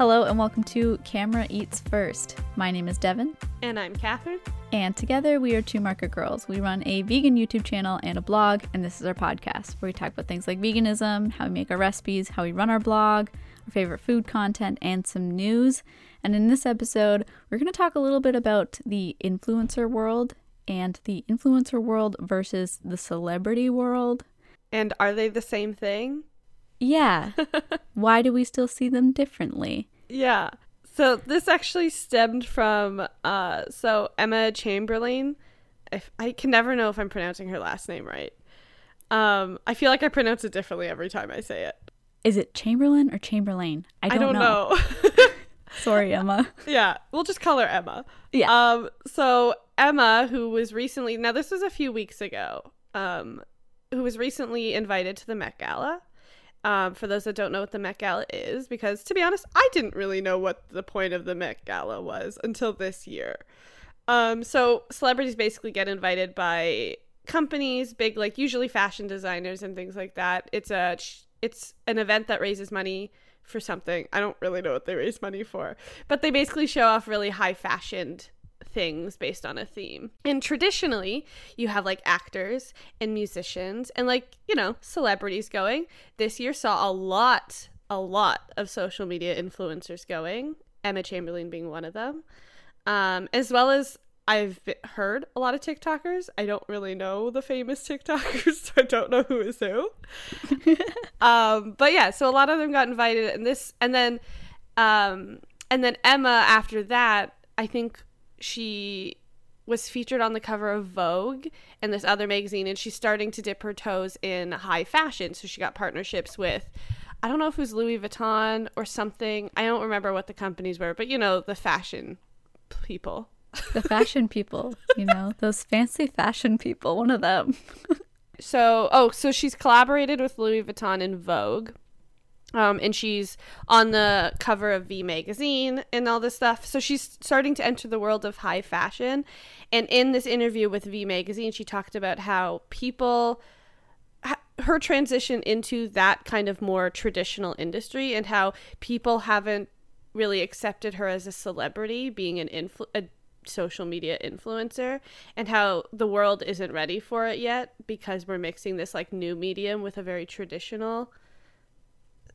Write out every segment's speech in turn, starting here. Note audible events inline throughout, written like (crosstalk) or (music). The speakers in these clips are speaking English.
Hello and welcome to Camera Eats First. My name is Devin. And I'm Catherine. And together we are two market girls. We run a vegan YouTube channel and a blog, and this is our podcast where we talk about things like veganism, how we make our recipes, how we run our blog, our favorite food content, and some news. And in this episode, we're going to talk a little bit about the influencer world and the influencer world versus the celebrity world. And are they the same thing? Yeah. (laughs) Why do we still see them differently? Yeah. So this actually stemmed from uh so Emma Chamberlain. If I can never know if I'm pronouncing her last name right. Um I feel like I pronounce it differently every time I say it. Is it Chamberlain or Chamberlain? I don't, I don't know. know. (laughs) Sorry, Emma. Yeah, we'll just call her Emma. Yeah. Um so Emma who was recently now this was a few weeks ago. Um who was recently invited to the Met Gala um, for those that don't know what the Met Gala is, because to be honest, I didn't really know what the point of the Met Gala was until this year. Um, so celebrities basically get invited by companies, big like usually fashion designers and things like that. It's a it's an event that raises money for something. I don't really know what they raise money for, but they basically show off really high fashioned things based on a theme. And traditionally, you have like actors and musicians and like, you know, celebrities going. This year saw a lot, a lot of social media influencers going, Emma Chamberlain being one of them. Um, as well as I've heard a lot of TikTokers. I don't really know the famous (laughs) TikTokers, so I don't know who is who. (laughs) um, but yeah, so a lot of them got invited, and this, and then, um, and then Emma after that, I think she was featured on the cover of Vogue and this other magazine, and she's starting to dip her toes in high fashion. So she got partnerships with, I don't know if it was Louis Vuitton or something. I don't remember what the companies were, but you know, the fashion people. (laughs) The fashion people, you know, those fancy fashion people, one of them. (laughs) so, oh, so she's collaborated with Louis Vuitton in Vogue. Um, and she's on the cover of V magazine and all this stuff. So she's starting to enter the world of high fashion. And in this interview with V magazine, she talked about how people, her transition into that kind of more traditional industry, and how people haven't really accepted her as a celebrity, being an influ- a social media influencer, and how the world isn't ready for it yet because we're mixing this like new medium with a very traditional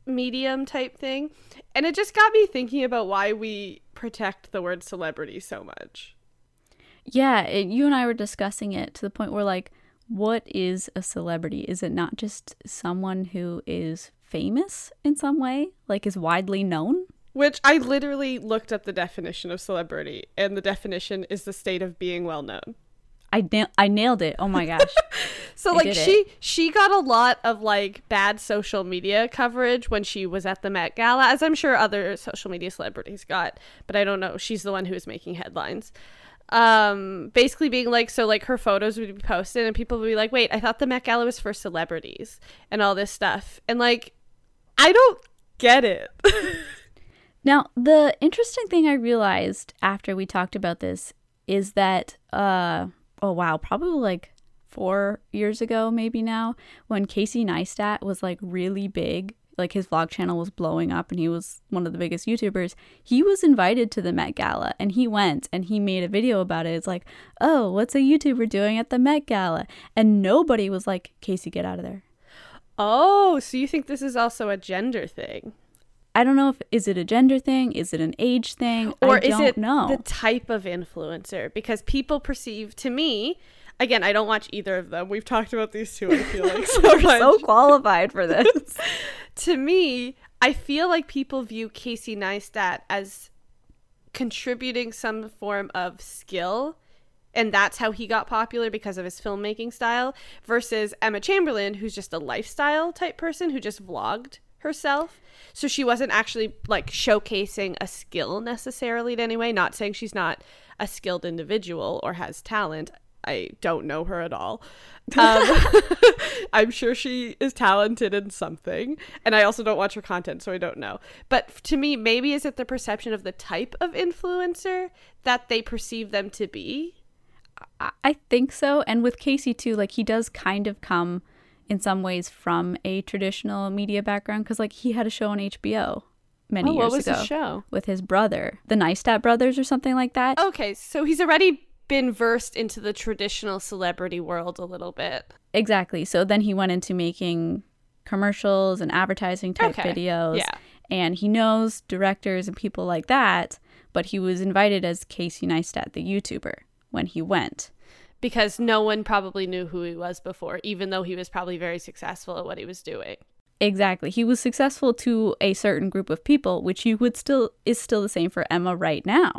medium type thing. And it just got me thinking about why we protect the word celebrity so much. Yeah, it, you and I were discussing it to the point where, like, what is a celebrity? Is it not just someone who is famous in some way, like is widely known? Which I literally looked up the definition of celebrity, and the definition is the state of being well known. I na- I nailed it. Oh my gosh. (laughs) so like she it. she got a lot of like bad social media coverage when she was at the Met Gala, as I'm sure other social media celebrities got, but I don't know. She's the one who was making headlines. Um, basically being like, so like her photos would be posted, and people would be like, "Wait, I thought the Met Gala was for celebrities and all this stuff," and like, I don't get it. (laughs) now, the interesting thing I realized after we talked about this is that uh oh wow, probably like four years ago, maybe now, when Casey Neistat was like really big, like his vlog channel was blowing up and he was one of the biggest YouTubers, he was invited to the Met Gala and he went and he made a video about it. It's like, oh, what's a YouTuber doing at the Met Gala? And nobody was like, Casey, get out of there. Oh, so you think this is also a gender thing? I don't know if is it a gender thing, is it an age thing, or is it know. the type of influencer? Because people perceive to me, again, I don't watch either of them. We've talked about these two. I feel like (laughs) so so qualified for this. (laughs) to me, I feel like people view Casey Neistat as contributing some form of skill and that's how he got popular because of his filmmaking style versus Emma Chamberlain who's just a lifestyle type person who just vlogged herself. So she wasn't actually like showcasing a skill necessarily in any way. Not saying she's not a skilled individual or has talent. I don't know her at all. (laughs) Um, (laughs) I'm sure she is talented in something. And I also don't watch her content, so I don't know. But to me, maybe is it the perception of the type of influencer that they perceive them to be? I think so. And with Casey, too, like he does kind of come in some ways from a traditional media background because like he had a show on HBO. many Oh, years what was ago the show? with his brother, the Neistat brothers or something like that. Okay, so he's already been versed into the traditional celebrity world a little bit. Exactly. So then he went into making commercials and advertising type Okay. videos. Yeah. And he knows directors and people like that, but he was invited as Casey Neistat, the YouTuber, when he went. Because no one probably knew who he was before, even though he was probably very successful at what he was doing. Exactly. He was successful to a certain group of people, which you would still is still the same for Emma right now,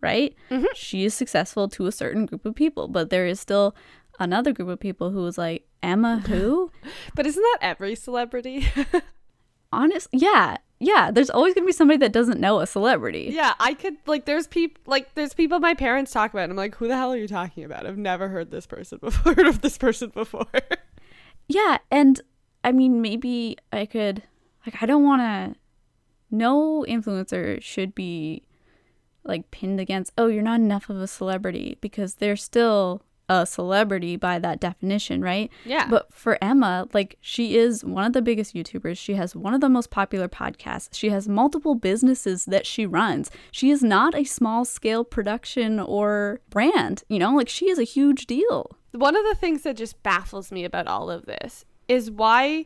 right? Mhm. She is successful to a certain group of people, but there is still another group of people who is like, Emma who? (laughs) But isn't that every celebrity? (laughs) Honest yeah. Yeah, there's always going to be somebody that doesn't know a celebrity. yeah, I could like there's people like there's people my parents talk about and I'm like, who the hell are you talking about? I've never heard this person (laughs) before heard of this person before. Yeah, and I mean, maybe I could, like, I don't want to. No influencer should be, like, pinned against, oh, you're not enough of a celebrity because they're still a celebrity by that definition, right? yeah. But for Emma, like, she is one of the biggest YouTubers. She has one of the most popular podcasts. She has multiple businesses that she runs. She is not a small scale production or brand, you know, like, she is a huge deal. one of the things that just baffles me about all of this is why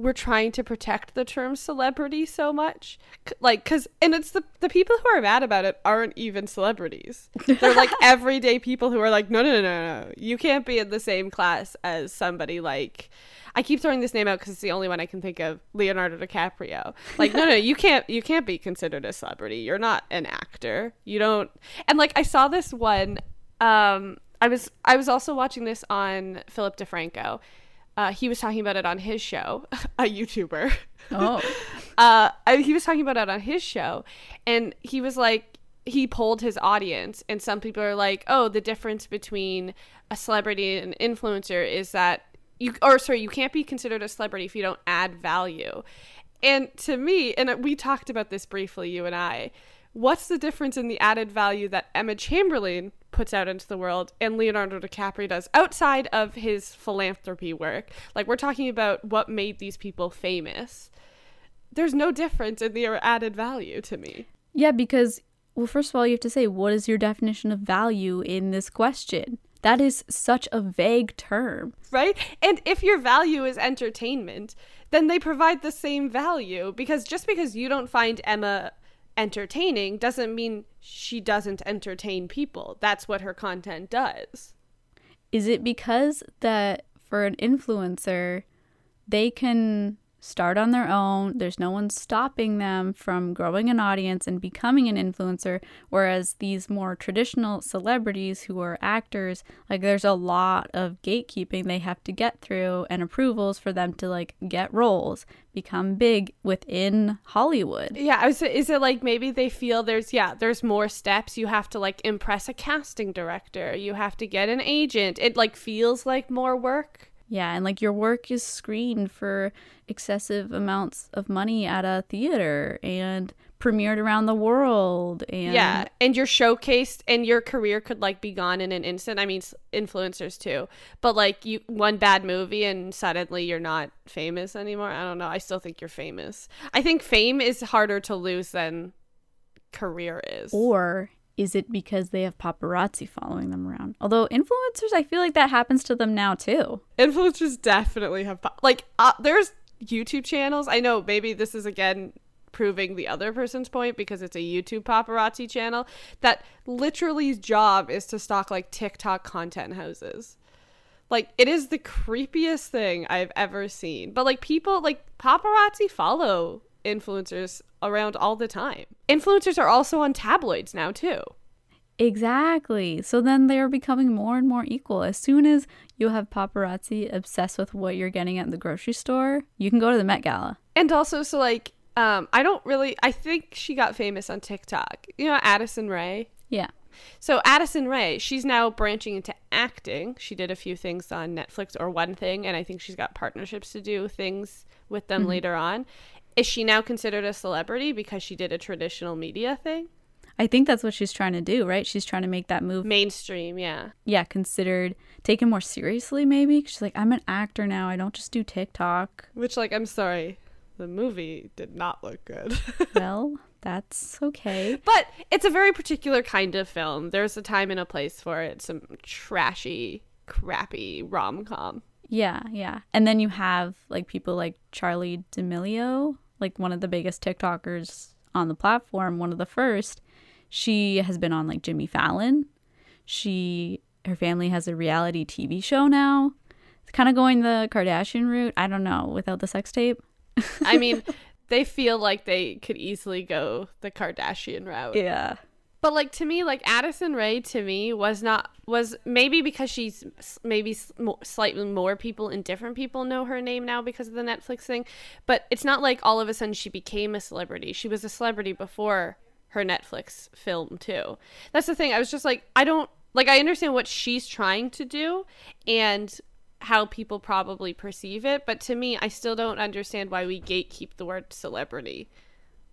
we're trying to protect the term celebrity so much like because and it's the the people who are mad about it aren't even celebrities they're like (laughs) everyday people who are like no no no no no you can't be in the same class as somebody like I keep throwing this name out because it's the only one I can think of. Leonardo DiCaprio. Like, no, no, you can't, you can't be considered a celebrity. You're not an actor. You don't. And like, I saw this one. Um, I was, I was also watching this on Philip DeFranco. Uh, he was talking about it on his show, (laughs) a YouTuber. Oh. (laughs) uh, he was talking about it on his show, and he was like, he polled his audience, and some people are like, oh, the difference between a celebrity and an influencer is that you, or sorry, you can't be considered a celebrity if you don't add value. And to me, and we talked about this briefly, you and I, what's the difference in the added value that Emma Chamberlain puts out into the world and Leonardo DiCaprio does outside of his philanthropy work? Like, we're talking about what made these people famous there's no difference in their added value to me. Yeah, because, well, first of all, you have to say, what is your definition of value in this question? That is such a vague term. Right? And if your value is entertainment, then they provide the same value because just because you don't find Emma entertaining doesn't mean she doesn't entertain people. That's what her content does. Is it because that for an influencer, they can start on their own, there's no one stopping them from growing an audience and becoming an influencer, whereas these more traditional celebrities who are actors, like there's a lot of gatekeeping they have to get through and approvals for them to like get roles, become big within Hollywood. Yeah, I was, is it like maybe they feel there's yeah, there's more steps. You have to like impress a casting director. You have to get an agent. It like feels like more work. Yeah, and like your work is screened for excessive amounts of money at a theater and premiered around the world and yeah and you're showcased and your career could like be gone in an instant. I mean influencers too. But like you one bad movie and suddenly you're not famous anymore? I don't know. I still think you're famous. I think fame is harder to lose than career is. Or is it because they have paparazzi following them around? Although influencers, I feel like that happens to them now too. influencers definitely have like uh, there's youtube channels i know maybe this is again proving the other person's point because it's a youtube paparazzi channel that literally's job is to stalk like tiktok content houses like it is the creepiest thing i've ever seen but like people like paparazzi follow influencers around all the time influencers are also on tabloids now too Exactly. So then they are becoming more and more equal. As soon as you have paparazzi obsessed with what you're getting at the grocery store, you can go to the Met Gala. And also, so like, um, I don't really. I think she got famous on TikTok. You know, Addison Rae. Yeah. So Addison Rae, she's now branching into acting. She did a few things on Netflix or one thing, and I think she's got partnerships to do things with them later on. Is she now considered a celebrity because she did a traditional media thing? I think that's what she's trying to do, right? She's trying to make that move, Mainstream, yeah. yeah, considered taken more seriously, maybe. She's like, I'm an actor now. I don't just do TikTok. Which, like, I'm sorry. the movie did not look good. (laughs) well, that's okay. But it's a very particular kind of film. There's a time and a place for it. Some trashy, crappy rom com. Yeah, yeah. And then you have like people like Charli D'Amelio, like one of the biggest TikTokers on the platform, one of the first. She has been on like Jimmy Fallon. She her family has a reality TV show now. It's kind of going the Kardashian route. I don't know, without the sex tape. I mean, (laughs) they feel like they could easily go the Kardashian route. Yeah. But like to me, like Addison Rae to me was not was maybe because she's maybe slightly more people and different people know her name now because of the Netflix thing. But it's not like all of a sudden she became a celebrity. She was a celebrity before her Netflix film too. That's the thing. I was just like, I don't like. I understand what she's trying to do and how people probably perceive it, but to me, I still don't understand why we gatekeep the word celebrity.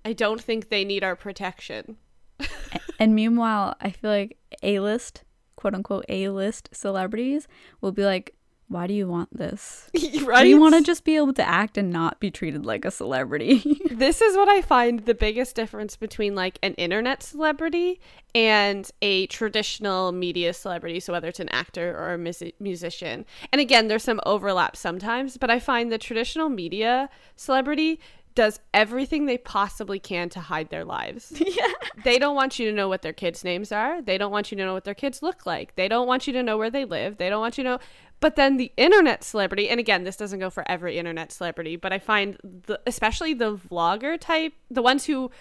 I don't think they need our protection (laughs) and meanwhile, I feel like A list, quote unquote A list celebrities will be like, why do you want this? (laughs) right? Do you want to just be able to act and not be treated like a celebrity? (laughs) this is what I find the biggest difference between like an internet celebrity and a traditional media celebrity. So whether it's an actor or a mus- musician. And again, there's some overlap sometimes, but I find the traditional media celebrity does everything they possibly can to hide their lives. (laughs) Yeah. They don't want you to know what their kids' names are. They don't want you to know what their kids look like. They don't want you to know where they live. They don't want you to know. But then the internet celebrity, and again, this doesn't go for every internet celebrity, but I find the especially the vlogger type, the ones who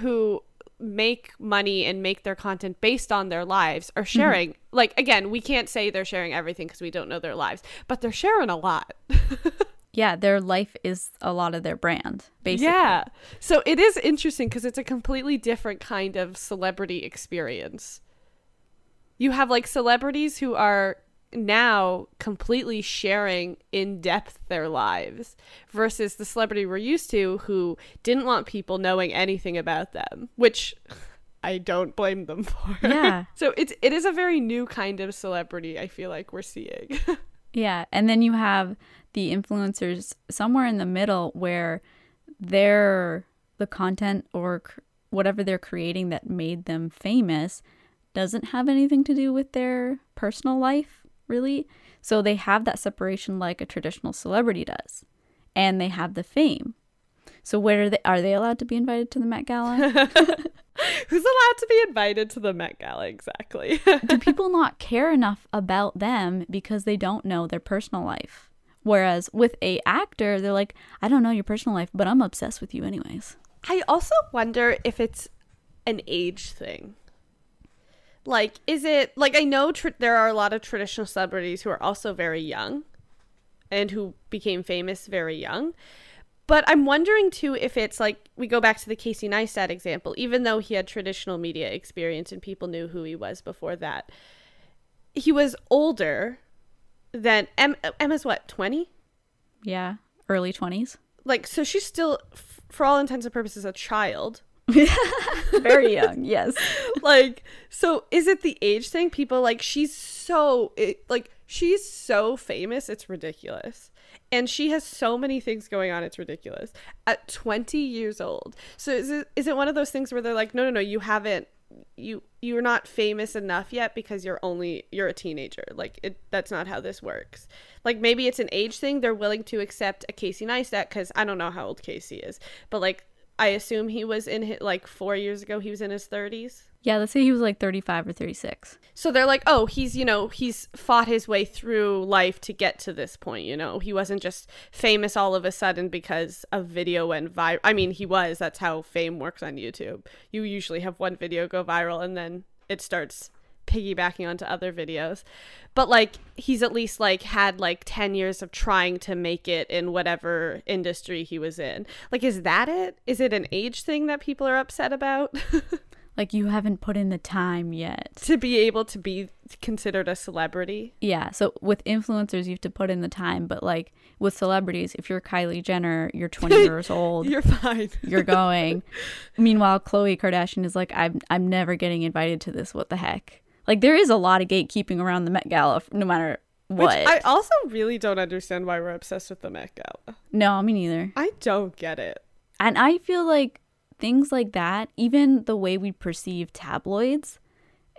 who make money and make their content based on their lives are mm-hmm. sharing mm-hmm. like again we can't say they're sharing everything because we don't know their lives but they're sharing a lot (laughs) yeah, their life is a lot of their brand, basically. Yeah. So it is interesting because it's a completely different kind of celebrity experience. You have like celebrities who are now completely sharing in depth their lives versus the celebrity we're used to who didn't want people knowing anything about them, which (laughs) I don't blame them for. Yeah. (laughs) so it's it is a very new kind of celebrity I feel like we're seeing. (laughs) yeah, and then you have the influencers somewhere in the middle where they're the content or cr- whatever they're creating that made them famous doesn't have anything to do with their personal life, really. So they have that separation like a traditional celebrity does, and they have the fame. So where are they? Are they allowed to be invited to the Met Gala? (laughs) Who's allowed to be invited to the Met Gala exactly? do people not care enough about them because they don't know their personal life? Whereas with a actor, they're like, I don't know your personal life, but I'm obsessed with you anyways. I also wonder if it's an age thing. Like, is it like I know tr- there are a lot of traditional celebrities who are also very young and who became famous very young. But I'm wondering too if it's like we go back to the Casey Neistat example, even though he had traditional media experience and people knew who he was before that, he was older then em- Emma's what, 20? Yeah, early 20s. Like, so she's still, f- for all intents and purposes, a child. (laughs) Very young, (laughs) yes. like, so is it the age thing? People like, she's so, it, like, she's so famous, it's ridiculous. And she has so many things going on, it's ridiculous. At 20 years old. So is it, is it one of those things where they're like, no, no, no, you haven't you you're not famous enough yet because you're only you're a teenager. Like it that's not how this works. Like maybe it's an age thing. They're willing to accept a casey neistat because i don't know how old casey is. But like i assume he was in his, like four years ago he was in his 30s yeah, let's say he was like 35 or 36. So they're like, oh, he's, you know, he's fought his way through life to get to this point, you know. He wasn't just famous all of a sudden because a video went viral. I mean, he was. That's how fame works on YouTube. You usually have one video go viral and then it starts piggybacking onto other videos. But like he's at least like had like 10 years of trying to make it in whatever industry he was in. Like is that it? Is it an age thing that people are upset about? (laughs) Like you haven't put in the time yet to be able to be considered a celebrity. Yeah. So with influencers, you have to put in the time, but like with celebrities, if you're Kylie Jenner, you're 20 (laughs) years old. You're fine. (laughs) you're going. (laughs) Meanwhile, Khloe Kardashian is like, I'm I'm never getting invited to this. What the heck? Like there is a lot of gatekeeping around the Met Gala, no matter What? Which I also really don't understand why we're obsessed with the Met Gala. no, me neither. I don't get it. And I feel like things like that, even the way we perceive tabloids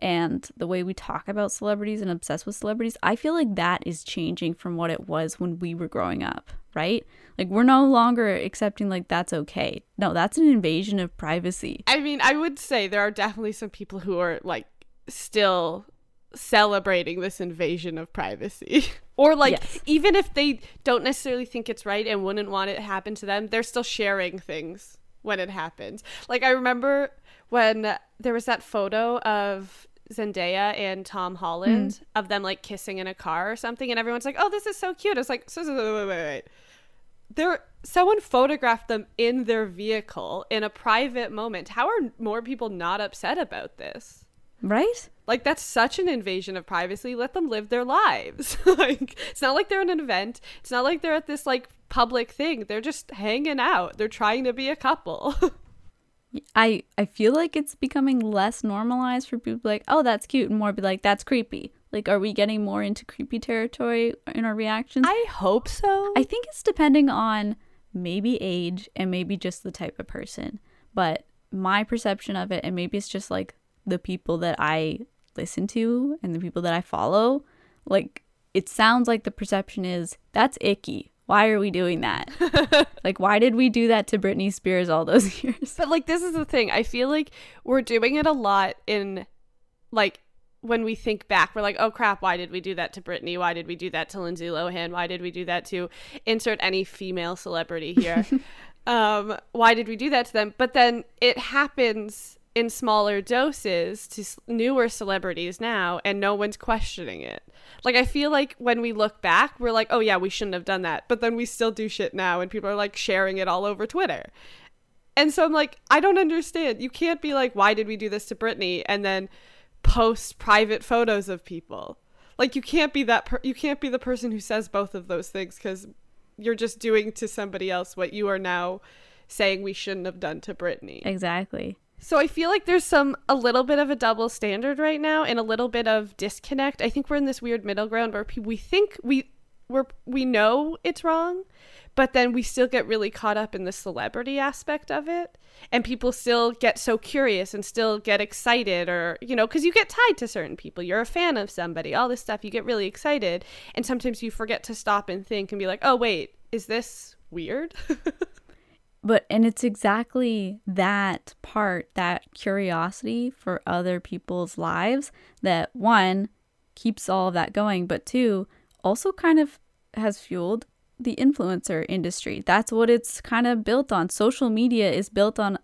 and the way we talk about celebrities and obsess with celebrities, I feel like that is changing from what it was when we were growing up, right? Like we're no longer accepting like that's okay. No, that's an invasion of privacy. I mean, I would say there are definitely some people who are like still celebrating this invasion of privacy. (laughs) or like Yes. even if they don't necessarily think it's right and wouldn't want it to happen to them, they're still sharing things when it happens. Like I remember when there was that photo of Zendaya and Tom Holland mm. of them like kissing in a car or something and everyone's like, "Oh, this is so cute." It's like, so, so, so, wait, wait, wait. There someone photographed them in their vehicle in a private moment. How are more people not upset about this? Right? Like that's such an invasion of privacy. Let them live their lives. (laughs) like it's not like they're at an event. It's not like they're at this like public thing. They're just hanging out. They're trying to be a couple. (laughs) I I feel like it's becoming less normalized for people like, "Oh, that's cute," and more be like, "That's creepy." Like are we getting more into creepy territory in our reactions? I hope so. I think it's depending on maybe age and maybe just the type of person. But my perception of it, and maybe it's just like the people that I listen to and the people that I follow, like it sounds like the perception is that's icky. Why are we doing that? (laughs) like, why did we do that to Britney Spears all those (laughs) years? But like this is the thing. I feel like we're doing it a lot in like when we think back, we're like, oh crap, why did we do that to Britney? Why did we do that to Lindsay Lohan? Why did we do that to insert any female celebrity here? (laughs) um, why did we do that to them? But then it happens in smaller doses to newer celebrities now, and no one's questioning it. Like, I feel like when we look back, we're like, oh yeah, we shouldn't have done that. But then we still do shit now, and people are like sharing it all over Twitter. And so I'm like, I don't understand. You can't be like, why did we do this to Britney? And then post private photos of people. Like you can't be that. Per- you can't be the person who says both of those things because you're just doing to somebody else what you are now saying we shouldn't have done to Britney. Exactly. So I feel like there's some a little bit of a double standard right now and a little bit of disconnect. I think we're in this weird middle ground where we think we we're we know it's wrong, but then we still get really caught up in the celebrity aspect of it and people still get so curious and still get excited or you know cuz you get tied to certain people. You're a fan of somebody, all this stuff, you get really excited and sometimes you forget to stop and think and be like, "Oh wait, is this weird?" (laughs) But and it's exactly that part, that curiosity for other people's lives that one keeps all of that going, but two also kind of has fueled the influencer industry. That's what it's kind of built on. Social media is built on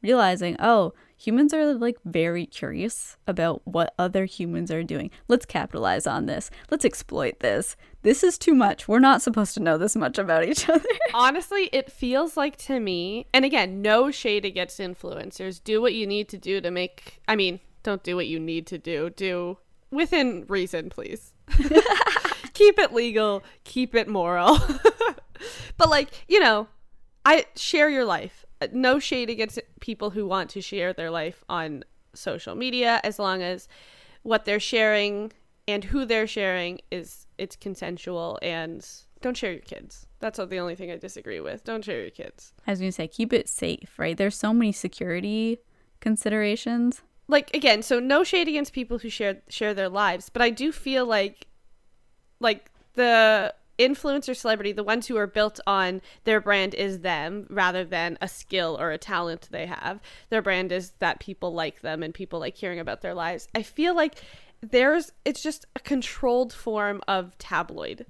realizing, oh, humans are like very curious about what other humans are doing. Let's capitalize on this. Let's exploit this. This is too much. We're not supposed to know this much about each (laughs) other. Honestly, it feels like to me, and again, no shade against influencers. Do what you need to do to make, I mean, don't do what you need to do. Do within reason, please. (laughs) keep it legal, keep it moral. (laughs) but, like, you know, I share your life. No shade against people who want to share their life on social media as long as what they're sharing and who they're sharing is it's consensual and don't share your kids. That's the only thing I disagree with. Don't share your kids. I was going to say, keep it safe, right? There's so many security considerations. Like again, so no shade against people who share share their lives, but I do feel like like the influencer celebrity, the ones who are built on their brand is them rather than a skill or a talent they have. Their brand is that people like them and people like hearing about their lives. I feel like there's it's just a controlled form of tabloid.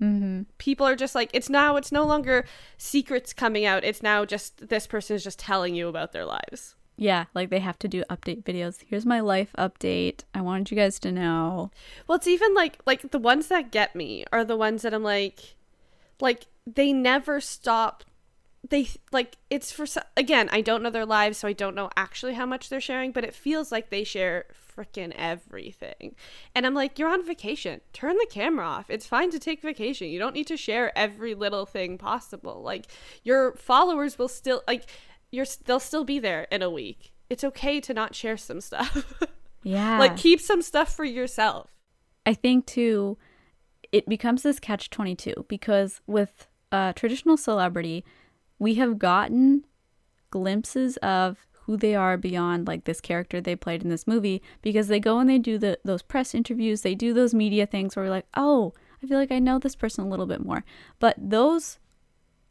Mm-hmm. People are just like it's now it's no longer secrets coming out. It's now just this person is just telling you about their lives. Yeah, like they have to do update videos. Here's my life update. I wanted you guys to know. Well, it's even like like the ones that get me are the ones that I'm like like they never stop they like it's for again, I don't know their lives so I don't know actually how much they're sharing, but it feels like they share freaking everything. And I'm like, you're on vacation. Turn the camera off. It's fine to take vacation. You don't need to share every little thing possible. Like your followers will still like you're they'll still be there in a week. It's okay to not share some stuff. (laughs) Yeah. like keep some stuff for yourself. I think too it becomes this catch 22 because with a traditional celebrity, we have gotten glimpses of who they are beyond like this character they played in this movie because they go and they do the those press interviews, they do those media things where we're like, "Oh, I feel like I know this person a little bit more." But those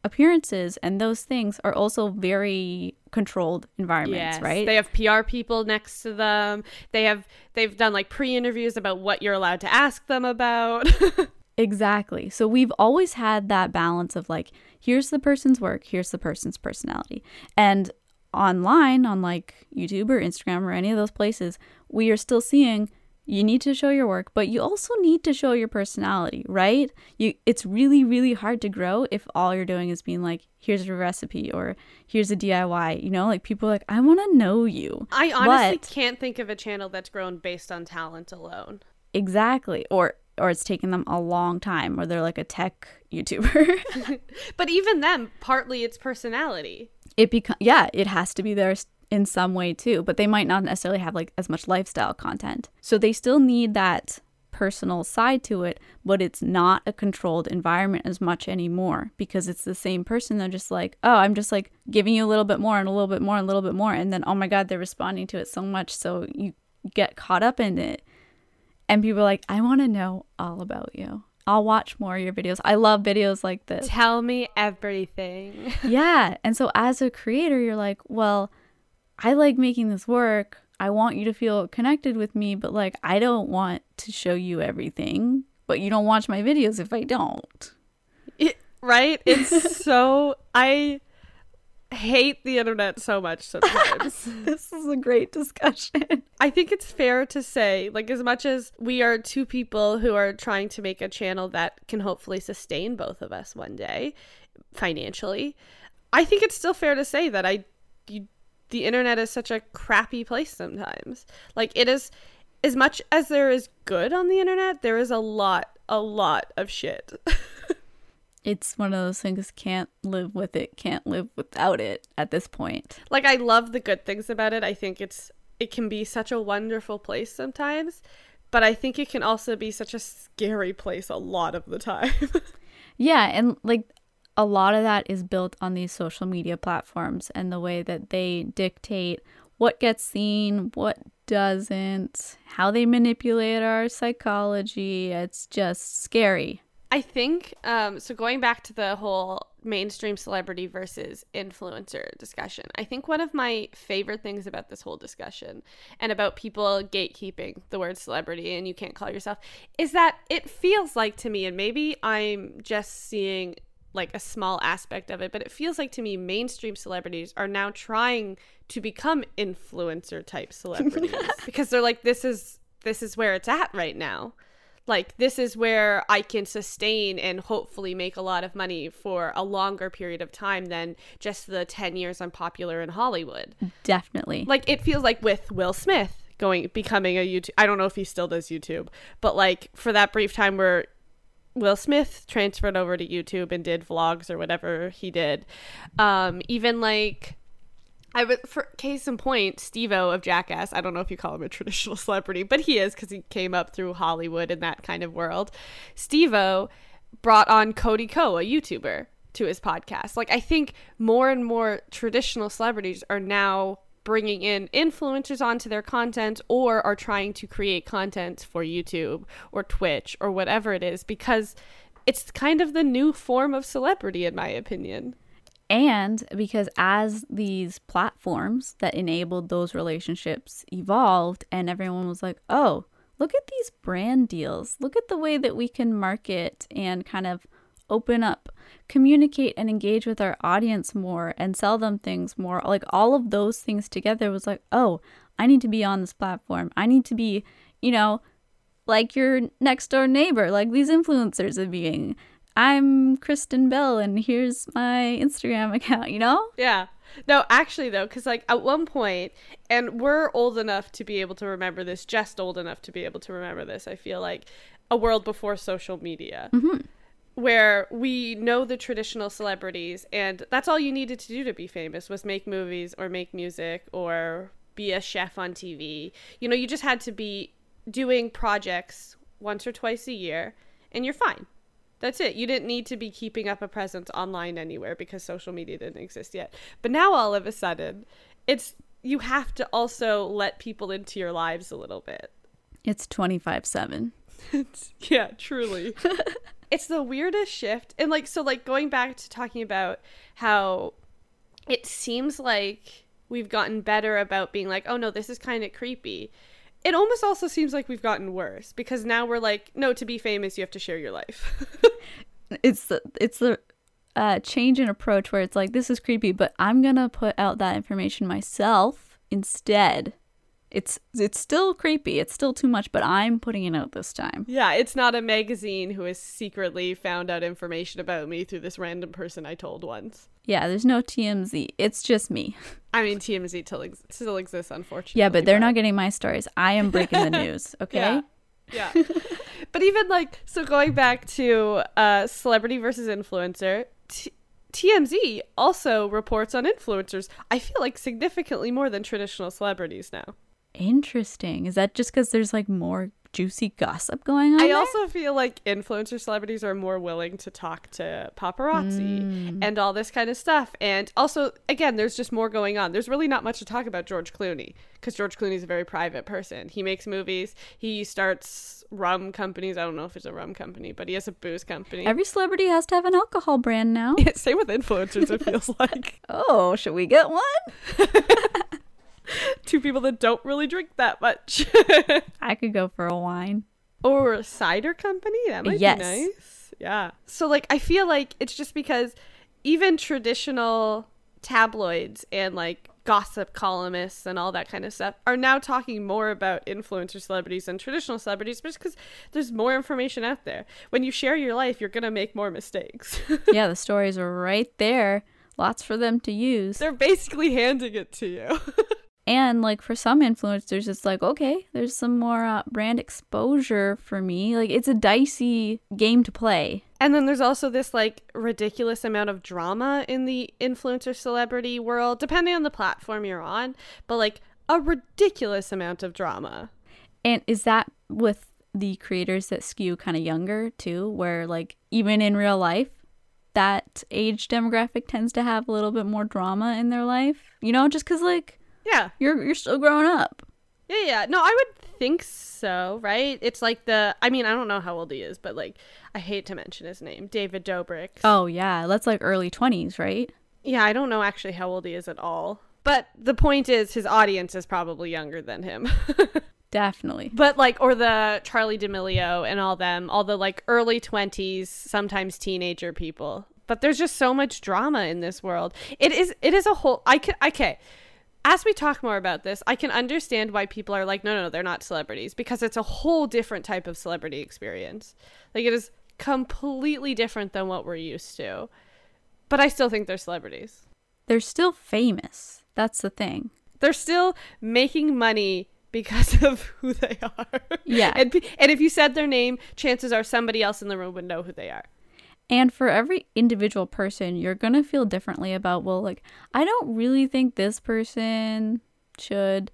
appearances and those things are also very controlled environments, Yes, right? They have PR people next to them. They have they've done like pre-interviews about what you're allowed to ask them about. (laughs) Exactly. So we've always had that balance of like, here's the person's work, here's the person's personality. And online, on like YouTube or Instagram or any of those places, we are still seeing you need to show your work, but you also need to show your personality, right? You it's really, really hard to grow if all you're doing is being like, here's a recipe or here's a DIY. You know, like people are like, I want to know you. I honestly But- can't think of a channel that's grown based on talent alone. Exactly. Or or it's taken them a long time or they're like a tech YouTuber. (laughs) But even them, partly it's personality. it become yeah it has to be there in some way too but they might not necessarily have like as much lifestyle content. So they still need that personal side to it but it's not a controlled environment as much anymore because it's the same person they're just like oh i'm just like giving you a little bit more and a little bit more and a little bit more and then oh my god they're responding to it so much so you get caught up in it. And people are like i want to know all about you. I'll watch more of your videos. I love videos like this. Tell me everything. (laughs) yeah. And so as a creator, you're like, well, I like making this work. I want you to feel connected with me, but like, I don't want to show you everything. But you don't watch my videos if I don't. It- right? It's (laughs) so I hate the internet so much sometimes. (laughs) This is a great discussion. I think it's fair to say, like, as much as we are two people who are trying to make a channel that can hopefully sustain both of us one day financially, I think it's still fair to say that I, you, the internet is such a crappy place sometimes. Like, it is, as much as there is good on the internet, there is a lot, a lot of shit. (laughs) It's one of those things can't live with it, can't live without it at this point. like I love the good things about it. I think it's it can be such a wonderful place sometimes, but I think it can also be such a scary place a lot of the time. (laughs) Yeah, and like a lot of that is built on these social media platforms and the way that they dictate what gets seen, what doesn't, how they manipulate our psychology. It's just scary. I think um so going back to the whole mainstream celebrity versus influencer discussion. I think one of my favorite things about this whole discussion and about people gatekeeping the word celebrity and you can't call yourself is that it feels like to me and maybe I'm just seeing like a small aspect of it, but it feels like to me mainstream celebrities are now trying to become influencer type celebrities (laughs) because they're like this is this is where it's at right now like this is where I can sustain and hopefully make a lot of money for a longer period of time than just the 10 years I'm popular in Hollywood. Definitely. Like it feels like with Will Smith going becoming a YouTube I don't know if he still does YouTube, but like for that brief time where Will Smith transferred over to YouTube and did vlogs or whatever he did. Um even like I would, for case in point, Steve-O of Jackass. I don't know if you call him a (laughs) traditional celebrity, but he is because he came up through Hollywood and that kind of world. Steve-O brought on Cody Ko, a YouTuber, to his podcast. Like, I think more and more traditional celebrities are now bringing in influencers onto their content or are trying to create content for YouTube or Twitch or whatever it is because it's kind of the new form of celebrity, in my opinion. And because as these platforms that enabled those relationships evolved, and everyone was like, oh, look at these brand deals. Look at the way that we can market and kind of open up, communicate, and engage with our audience more and sell them things more. Like all of those things together was like, oh, I need to be on this platform. I need to be, you know, like your next door neighbor, like these influencers are being. I'm Kristen Bell and here's my Instagram (laughs) account, you know? Yeah. No, actually though, because like at one point, and we're old enough to be able to remember this, just old enough to be able to remember this. I feel like a world before social media, mm-hmm. Where we know the traditional celebrities, and that's all you needed to do to be famous was make movies or make music or be a chef on TV. You know, you just had to be doing projects once or twice a year and you're fine. That's it. You didn't need to be keeping up a presence online anywhere because social media didn't exist yet. But now all of a sudden, it's you have to also let people into your lives a little bit. It's 25 7. (laughs) yeah, truly. (laughs) it's the weirdest shift. And like so like going back to talking about how it seems like we've gotten better about being like, "Oh no, this is kind of creepy." It almost also seems like we've gotten worse because now we're like, "No, to be famous, you have to share your life." (laughs) it's the it's the uh, change in approach where it's like this is creepy, but I'm gonna put out that information myself instead. It's it's still creepy. It's still too much, but I'm putting it out this time. Yeah, it's not a magazine who has secretly found out information about me through this random person I told once. Yeah, there's no TMZ. It's just me. I mean, TMZ still, ex- still exists, unfortunately. Yeah, but they're but... not getting my stories. I am breaking the (laughs) news. Okay. yeah. yeah. but even like so, going back to uh, celebrity versus influencer. T- TMZ also reports on influencers. I feel like significantly more than traditional celebrities now. Interesting. Is that just because there's like more juicy gossip going on? I there? also feel like influencer celebrities are more willing to talk to paparazzi mm. and all this kind of stuff. And also, again, there's just more going on. There's really not much to talk about George Clooney because George Clooney is a very private person. He makes movies, he starts rum companies. I don't know if it's a rum company, but he has a booze company. Every celebrity has to have an alcohol brand now. Yeah, (laughs) same with influencers, it feels (laughs) like. oh, should we get one? (laughs) (laughs) Two people that don't really drink that much. (laughs) I could go for a wine. Or a cider company? That might yes. be nice. Yeah. So like I feel like it's just because even traditional tabloids and like gossip columnists and all that kind of stuff are now talking more about influencer celebrities and traditional celebrities just because there's more information out there. When you share your life, you're going to make more mistakes. (laughs) yeah, the stories are right there. Lots for them to use. They're basically handing it to you. And like for some influencers, it's like, okay, there's some more uh, brand exposure for me. Like it's a dicey game to play. And then there's also this like ridiculous amount of drama in the influencer celebrity world, depending on the platform you're on, but like a ridiculous amount of drama. And is that with the creators that skew kind of younger too, where like even in real life, that age demographic tends to have a little bit more drama in their life? You know, just because like yeah. You're you're still growing up. Yeah, yeah. No, I would think so, right? It's like the I mean, I don't know how old he is, but like I hate to mention his name, David Dobrik. Oh, yeah. That's like early 20s, right? Yeah, I don't know actually how old he is at all. But the point is his audience is probably younger than him. (laughs) Definitely. But like or the Charli D'Amelio and all them, all the like early 20s, sometimes teenager people. But there's just so much drama in this world. It is it is a whole I can okay as we talk more about this, I can understand why people are like, no, no, no, they're not celebrities because it's a whole different type of celebrity experience. Like it is completely different than what we're used to. But I still think they're celebrities. They're still famous. That's the thing. They're still making money because (laughs) of who they are. Yeah. and, and if you said their name, chances are somebody else in the room would know who they are. And for every individual person, you're going to feel differently about, well, like, I don't really think this person should.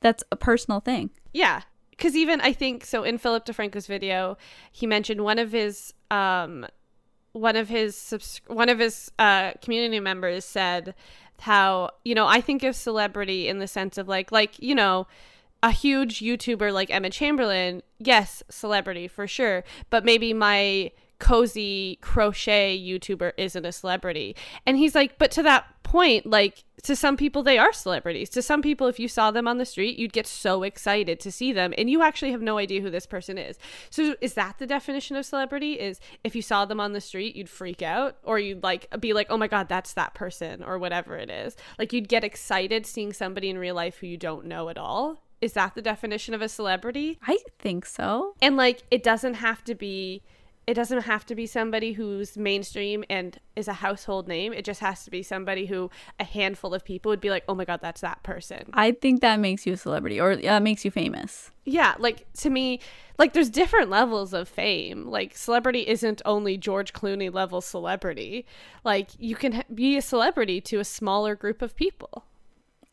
That's a personal thing. Yeah. Because even I think so in Philip DeFranco's video, he mentioned one of his um one of his subs- one of his uh community members said how you know I think of celebrity in the sense of like like you know a huge YouTuber like Emma Chamberlain, yes, celebrity for sure, but maybe my cozy crochet YouTuber isn't a celebrity. And he's like, but to that point, like to some people they are celebrities. To some people if you saw them on the street, you'd get so excited to see them and you actually have no idea who this person is. So is that the definition of celebrity is if you saw them on the street, you'd freak out or you'd like be like, "Oh my god, that's that person" or whatever it is. Like you'd get excited seeing somebody in real life who you don't know at all. Is that the definition of a celebrity? I think so. And like it doesn't have to be it doesn't have to be somebody who's mainstream and is a household name. It just has to be somebody who a handful of people would be like, oh my God, that's that person. I think that makes you a celebrity or uh, makes you famous. Yeah. Like to me, like there's different levels of fame. Like celebrity isn't only George Clooney level celebrity. Like you can be a celebrity to a smaller group of people.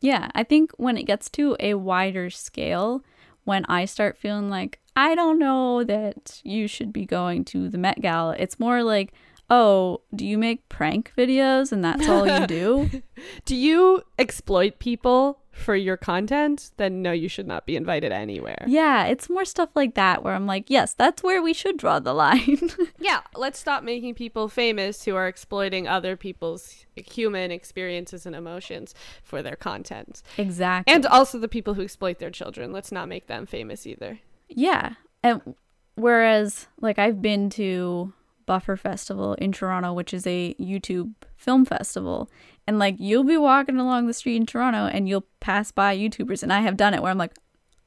Yeah. I think when it gets to a wider scale, when I start feeling like I don't know that you should be going to the Met Gala. It's more like, oh, do you make prank videos and that's all you do? (laughs) do you exploit people for your content? Then no, you should not be invited anywhere. Yeah, it's more stuff like that where I'm like, yes, that's where we should draw the line. (laughs) yeah, let's stop making people famous who are exploiting other people's human experiences and emotions for their content. Exactly. And also the people who exploit their children. Let's not make them famous either. Yeah. And whereas like I've been to Buffer Festival in Toronto, which is a YouTube film festival. And like you'll be walking along the street in Toronto and you'll pass by YouTubers and I have done it where I'm like,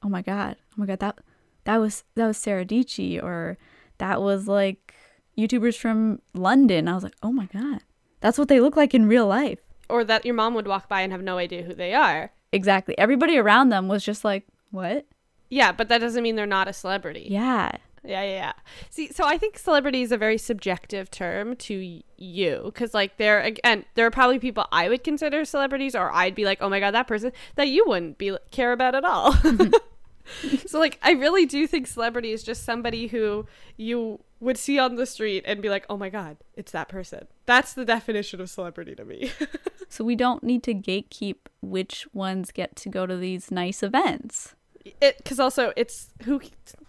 "Oh my god. Oh my god, that that was that was Sarah Dietschy or that was like YouTubers from London." I was like, "Oh my god. That's what they look like in real life." Or that your mom would walk by and have no idea who they are. Exactly. Everybody around them was just like, "What?" Yeah, but that doesn't mean they're not a celebrity. Yeah. Yeah, yeah, yeah. See, so I think celebrity is a very subjective term to you because, like, there again, there are probably people I would consider celebrities, or I'd be like, oh my god, that person that you wouldn't be care about at all. Mm-hmm. (laughs) so, like, I really do think celebrity is just somebody who you would see on the street and be like, oh my god, it's that person. That's the definition of celebrity to me. (laughs) so we don't need to gatekeep which ones get to go to these nice events it because also it's who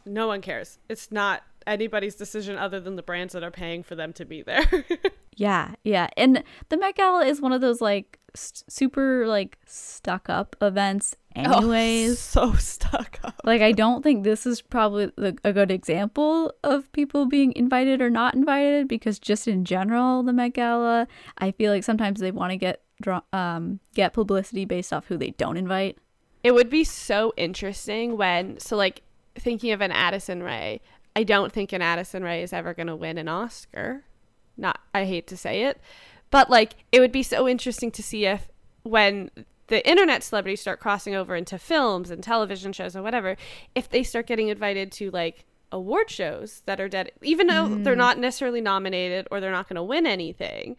no one cares. It's not anybody's decision other than the brands that are paying for them to be there. (laughs) yeah, yeah, and the Met Gala is one of those like st- super like stuck up events. Oh, anyways, oh, (laughs) so stuck up. Like I don't think this is probably the, a good example of people being invited or not invited because just in general, the Met Gala, I feel like sometimes they want to get draw um get publicity based off who they don't invite. It would be so interesting when, so like thinking of an Addison Rae, I don't think an Addison Rae is ever going to win an Oscar. Not, I hate to say it, but like it would be so interesting to see if when the internet celebrities start crossing over into films and television shows or whatever, if they start getting invited to like award shows that are dead, even though mm. they're not necessarily nominated or they're not going to win anything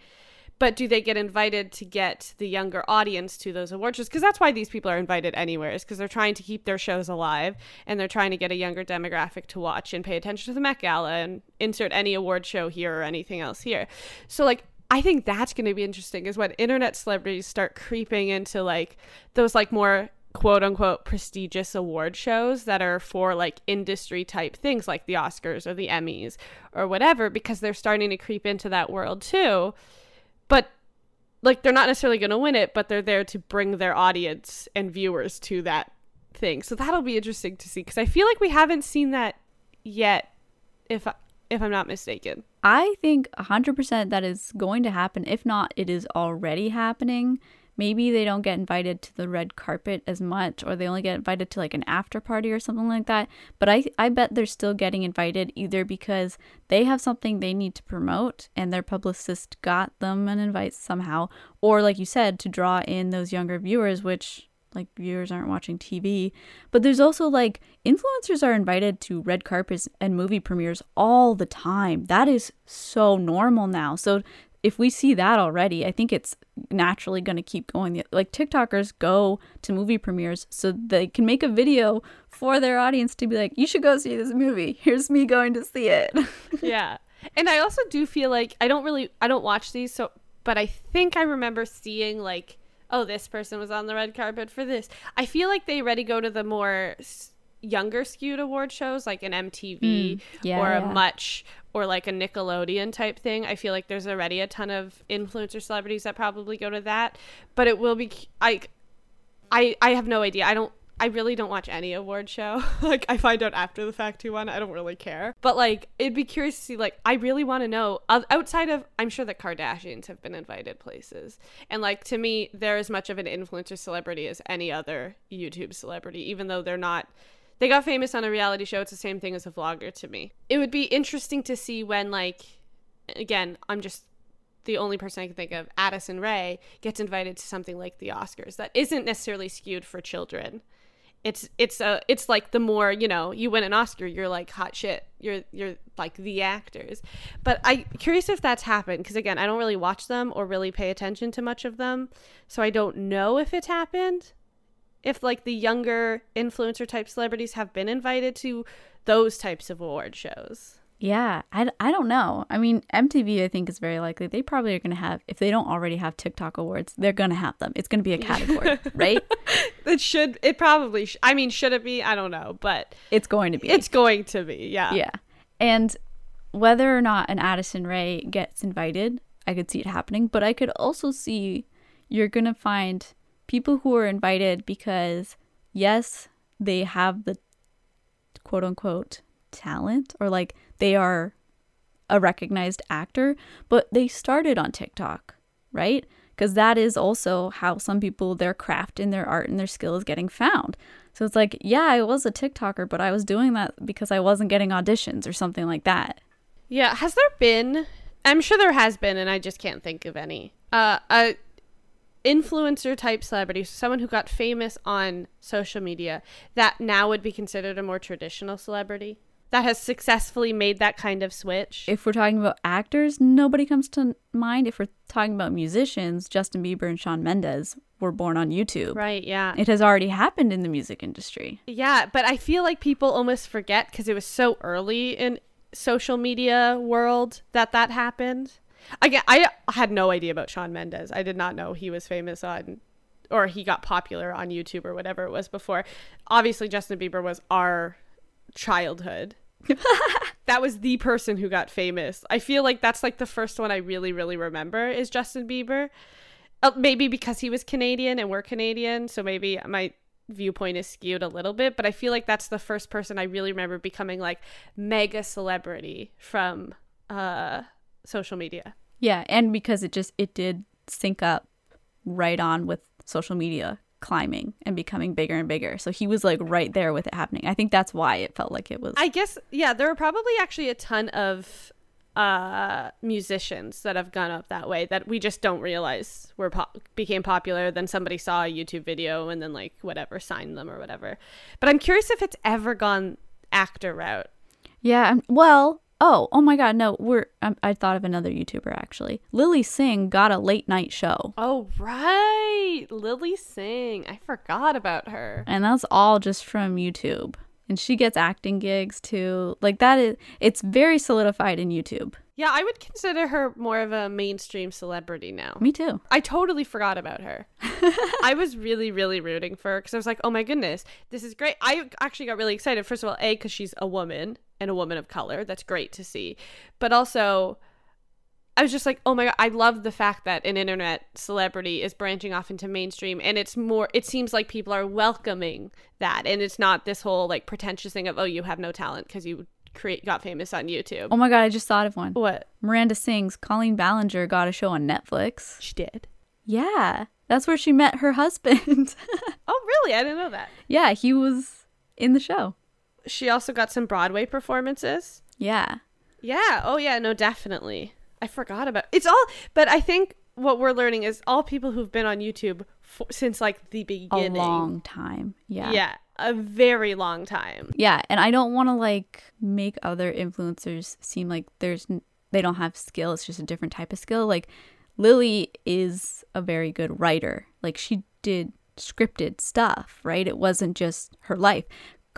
but do they get invited to get the younger audience to those award shows? Because that's why these people are invited anywhere is because they're trying to keep their shows alive and they're trying to get a younger demographic to watch and pay attention to the met gala and insert any award show here or anything else here. So like I think that's going to be interesting is when internet celebrities start creeping into like those like more quote unquote prestigious award shows that are for like industry type things like the Oscars or the Emmys or whatever because they're starting to creep into that world too but like they're not necessarily going to win it, but they're there to bring their audience and viewers to that thing. So that'll be interesting to see because I feel like we haven't seen that yet. If I, if I'm not mistaken, I think 100% that is going to happen. If not, it is already happening maybe they don't get invited to the red carpet as much or they only get invited to like an after party or something like that but i i bet they're still getting invited either because they have something they need to promote and their publicist got them an invite somehow or like you said to draw in those younger viewers which like viewers aren't watching TV. But there's also like influencers are invited to red carpets and movie premieres all the time. That is so normal now. So if we see that already, I think it's naturally going to keep going. Like TikTokers go to movie premieres so they can make a video for their audience to be like, you should go see this movie. Here's me going to see it. (laughs) yeah. And I also do feel like I don't really I don't watch these so but I think I remember seeing like oh this person was on the red carpet for this. I feel like they already go to the more younger skewed award shows like an MTV mm, yeah, or a yeah. much or like a Nickelodeon type thing. I feel like there's already a ton of influencer celebrities that probably go to that, but it will be I I I have no idea. I don't I really don't watch any award show. (laughs) like I find out after the fact who won. I don't really care. But like it'd be curious to see like I really want to know outside of I'm sure the Kardashians have been invited places. And like to me they're as much of an influencer celebrity as any other YouTube celebrity even though they're not they got famous on a reality show. It's the same thing as a vlogger to me. It would be interesting to see when, like, again, I'm just the only person I can think of, Addison Rae, gets invited to something like the Oscars that isn't necessarily skewed for children. It's it's a it's like the more you know you win an Oscar you're like hot shit you're you're like the actors, but I curious if that's happened because again I don't really watch them or really pay attention to much of them, so I don't know if it's happened if like the younger influencer type celebrities have been invited to those types of award shows. Yeah, I, I don't know. I mean, MTV, I think, is very likely. They probably are going to have, if they don't already have TikTok awards, they're going to have them. It's going to be a (laughs) category, right? (laughs) It should, it probably, sh- I mean, should it be? I don't know, but It's going to be. it's going to be, yeah. Yeah. And whether or not an Addison Rae gets invited, I could see it happening. But I could also see you're going to find people who are invited because, yes, they have the quote unquote talent or like they are a recognized actor, but they started on TikTok, right? Because that is also how some people, their craft and their art and their skill is getting found. So it's like, yeah, I was a TikToker, but I was doing that because I wasn't getting auditions or something like that. Yeah. Has there been, I'm sure there has been, and I just can't think of any, uh, a influencer type celebrity, someone who got famous on social media that now would be considered a more traditional celebrity? that has successfully made that kind of switch. If we're talking about actors, nobody comes to mind. If we're talking about musicians, Justin Bieber and Shawn Mendes were born on YouTube. Right, yeah. It has already happened in the music industry. Yeah, but I feel like people almost forget because it was so early in social media world that that happened. Again, I had no idea about Shawn Mendes. I did not know he was famous on or he got popular on YouTube or whatever it was before. Obviously Justin Bieber was our childhood. (laughs) that was the person who got famous. I feel like that's like the first one I really, really remember is Justin Bieber. Uh, maybe because he was Canadian and we're Canadian, so maybe my viewpoint is skewed a little bit, but I feel like that's the first person I really remember becoming like mega celebrity from uh social media. Yeah, and because it just it did sync up right on with social media climbing and becoming bigger and bigger. So he was like right there with it happening. I think that's why it felt like it was. I guess yeah, there are probably actually a ton of uh musicians that have gone up that way that we just don't realize were po- became popular then somebody saw a YouTube video and then like whatever signed them or whatever. But I'm curious if it's ever gone actor route. Yeah, well, Oh, oh my God! No, we're. Um, I thought of another YouTuber actually. Lilly Singh got a late night show, Oh right, Lilly Singh. I forgot about her. and that's all just from YouTube. And she gets acting gigs too. Like that is. It's very solidified in YouTube. Yeah, I would consider her more of a mainstream celebrity now. Me too. I totally forgot about her. (laughs) I was really, really rooting for her because I was like, oh my goodness, this is great. I actually got really excited. First of all, A, because she's a woman and a woman of color. That's great to see. But also, I was just like, oh my God, I love the fact that an internet celebrity is branching off into mainstream and it's more, it seems like people are welcoming that. And it's not this whole like pretentious thing of, oh, you have no talent because you create got famous on YouTube. Oh my God! I just thought of one. What? Miranda Sings. Colleen Ballinger got a show on Netflix. She did. Yeah, that's where she met her husband. (laughs) Oh, really? I didn't know that. yeah, he was in the show. She also got some Broadway performances. Yeah. Yeah. Oh, yeah. No, definitely. I forgot about it's all, but I think what we're learning is all people who've been on YouTube for, since like the beginning. A long time. Yeah. Yeah, a very long time. Yeah, and I don't want to like make other influencers seem like there's they don't have skill. It's just a different type of skill. Like Lilly is a very good writer. Like she did scripted stuff, right? It wasn't just her life.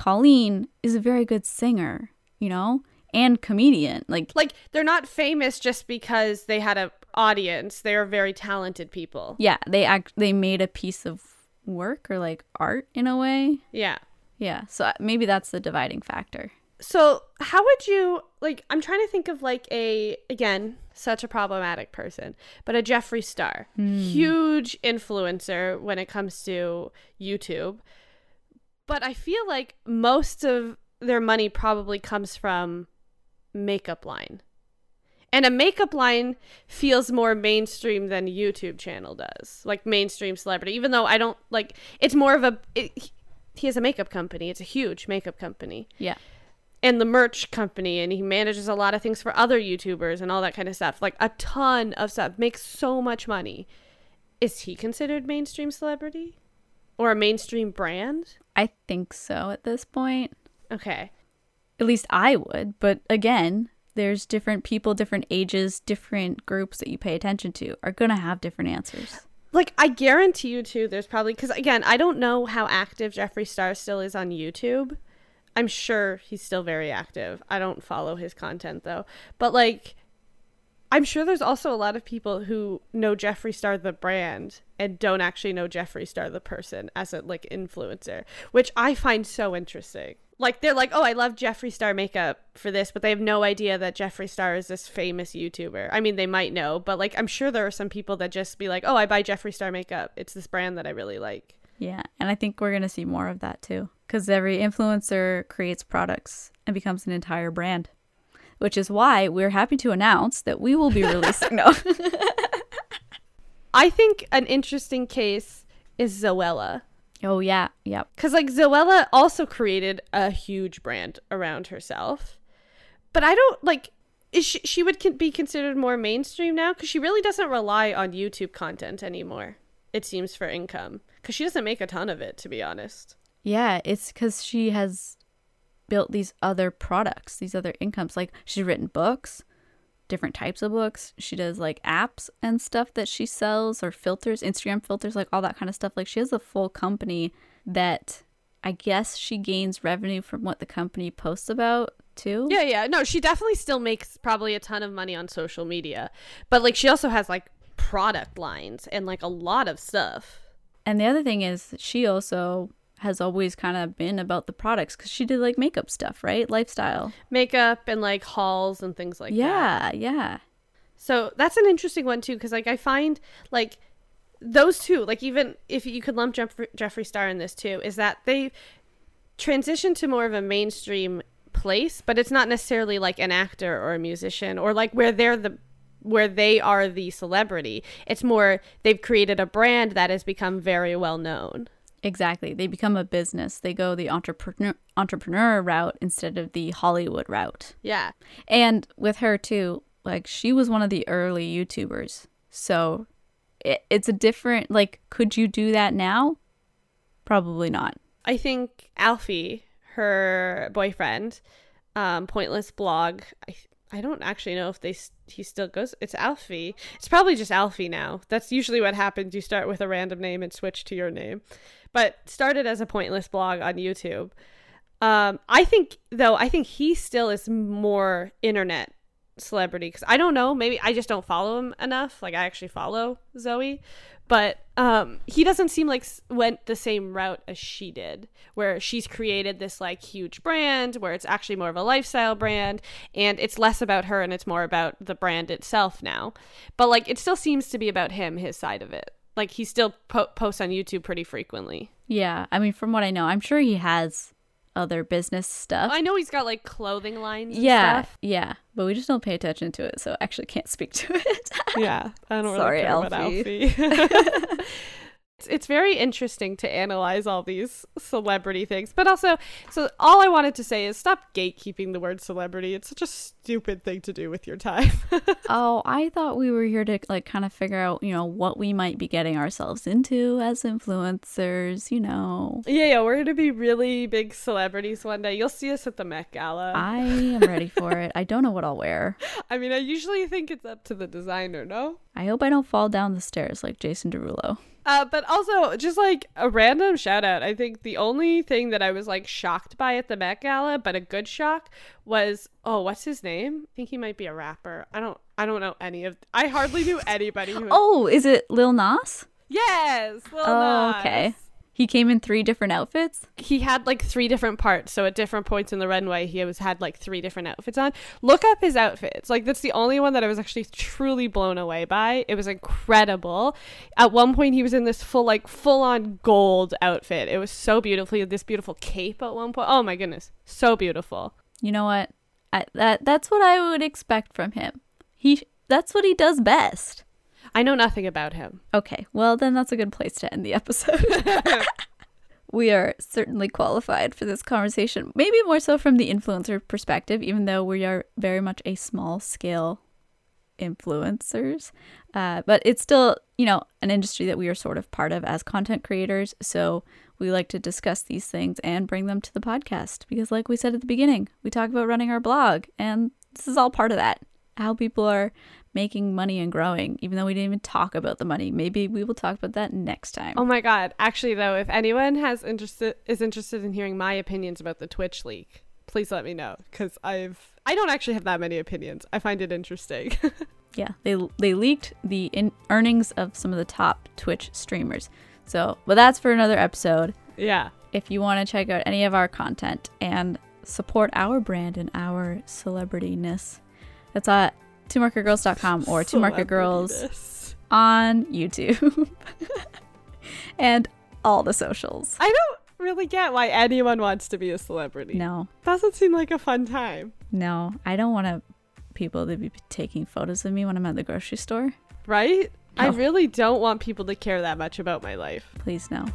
Colleen is a very good singer, you know, and comedian. Like Like they're not famous just because they had a audience. They are very talented people. yeah, they act they made a piece of work or like art in a way. Yeah. Yeah, so uh, maybe that's the dividing factor. So, how would you like I'm trying to think of like a again, such a problematic person, but a Jeffree Star. Huge influencer when it comes to YouTube. But I feel like most of their money probably comes from makeup line. And a makeup line feels more mainstream than a YouTube channel does. Like mainstream celebrity, even though I don't like it's more of a it, he has a makeup company. It's a huge makeup company Yeah. and the merch company and he manages a lot of things for other YouTubers and all that kind of stuff. Like a ton of stuff. Makes so much money. Is he considered mainstream celebrity? Or a mainstream brand? I think so at this point. Okay. At least I would. But again, there's different people, different ages, different groups that you pay attention to are going to have different answers. Like I guarantee you too there's probably cuz again, I don't know how active Jeffree Star still is on YouTube. I'm sure he's still very active. I don't follow his content though. But like I'm sure there's also a lot of people who know Jeffree Star the brand and don't actually know Jeffree Star the person as a like influencer, which I find so interesting. Like they're like, "Oh, I love Jeffree Star makeup for this," but they have no idea that Jeffree Star is this famous YouTuber. I mean, they might know, but like I'm sure there are some people that just be like, "Oh, I buy Jeffree Star makeup. It's this brand that I really like." Yeah, and I think we're going to see more of that too cuz every influencer creates products and becomes an entire brand which is why we're happy to announce that we will be releasing. no. (laughs) I think an interesting case is Zoella. Oh, yeah. Yep. Because, like, Zoella also created a huge brand around herself. But I don't, like, is she, she would con- be considered more mainstream now because she really doesn't rely on YouTube content anymore, it seems, for income. Because she doesn't make a ton of it, to be honest. Yeah, it's because she has built these other products, these other incomes. Like she's written books, different types of books. She does like apps and stuff that she sells or filters, Instagram filters, like all that kind of stuff. Like she has a full company that I guess she gains revenue from what the company posts about too. Yeah, yeah. No, she definitely still makes probably a ton of money on social media. But like she also has like product lines and like a lot of stuff. And the other thing is she also has always kind of been about the products because she did like makeup stuff, right? Lifestyle, makeup, and like hauls and things like yeah, that. Yeah, yeah. So that's an interesting one too, because like I find like those two, like even if you could lump Jeff- Jeffree Star in this too, is that they transition to more of a mainstream place, but it's not necessarily like an actor or a musician or like where they're the where they are the celebrity. It's more they've created a brand that has become very well known. Exactly. They become a business. They go the entrepreneur entrepreneur route instead of the Hollywood route. Yeah. And with her too, like she was one of the early YouTubers. So it, it's a different like could you do that now? Probably not. I think Alfie, her boyfriend, um, Pointless Blog, I I don't actually know if they he still goes. It's Alfie. It's probably just Alfie now. That's usually what happens. You start with a random name and switch to your name but started as a pointless blog on YouTube. Um, I think though, I think he still is more internet celebrity because I don't know, maybe I just don't follow him enough. Like I actually follow Zoe, but um, he doesn't seem like went the same route as she did, where she's created this like huge brand where it's actually more of a lifestyle brand and it's less about her and it's more about the brand itself now. But like it still seems to be about him, his side of it like he still po- posts on YouTube pretty frequently. Yeah, I mean, from what I know, I'm sure he has other business stuff. I know he's got like clothing lines. yeah, stuff. yeah, but we just don't pay attention to it, so I actually can't (laughs) speak to it. yeah, I don't Sorry, really care Alfie. about Alfie. (laughs) (laughs) it's, it's very interesting to analyze all these celebrity things. But also, so all I wanted to say is stop gatekeeping the word celebrity. It's such a stupid thing to do with your time. (laughs) oh, I thought we were here to like kind of figure out, you know, what we might be getting ourselves into as influencers, you know. Yeah, yeah, we're going to be really big celebrities one day. You'll see us at the Met Gala. I am ready for it. I don't know what I'll wear. (laughs) I mean, I usually think it's up to the designer, no? I hope I don't fall down the stairs like Jason Derulo. Uh, but also, just like a random shout out, I think the only thing that I was like shocked by at the Met Gala, but a good shock, was oh, what's his name? I think he might be a rapper. I don't, I don't know any of. I hardly knew anybody who. (laughs) oh, is it Lil Nas? Yes, Lil oh, Nas. okay. He came in three different outfits. He had like three different parts. So at different points in the runway, he was had like three different outfits on. Look up his outfits. Like that's the only one that I was actually truly blown away by. It was incredible. At one point, he was in this full like full on gold outfit. It was so beautiful. He had this beautiful cape at one point. Oh my goodness, so beautiful. You know what? I, that that's what I would expect from him. He that's what he does best. I know nothing about him. Okay, well, then that's a good place to end the episode. (laughs) we are certainly qualified for this conversation, maybe more so from the influencer perspective, even though we are very much a small scale influencers. Uh, but it's still, you know, an industry that we are sort of part of as content creators. So we like to discuss these things and bring them to the podcast because, like we said at the beginning, we talk about running our blog, and this is all part of that. How people are making money and growing, even though we didn't even talk about the money. Maybe we will talk about that next time. Oh my god! Actually, though, if anyone has interested is interested in hearing my opinions about the Twitch leak, please let me know because I've I don't actually have that many opinions. I find it interesting. (laughs) yeah, they they leaked the in- earnings of some of the top Twitch streamers. So, but that's for another episode. Yeah. If you want to check out any of our content and support our brand and our celebrityness, that's at twomarketgirls.com or (laughs) two market girls on YouTube (laughs) and all the socials. I don't really get why anyone wants to be a celebrity. No. Doesn't seem like a fun time. No, I don't want to people to be taking photos of me when I'm at the grocery store. Right? No. I really don't want people to care that much about my life. Please no.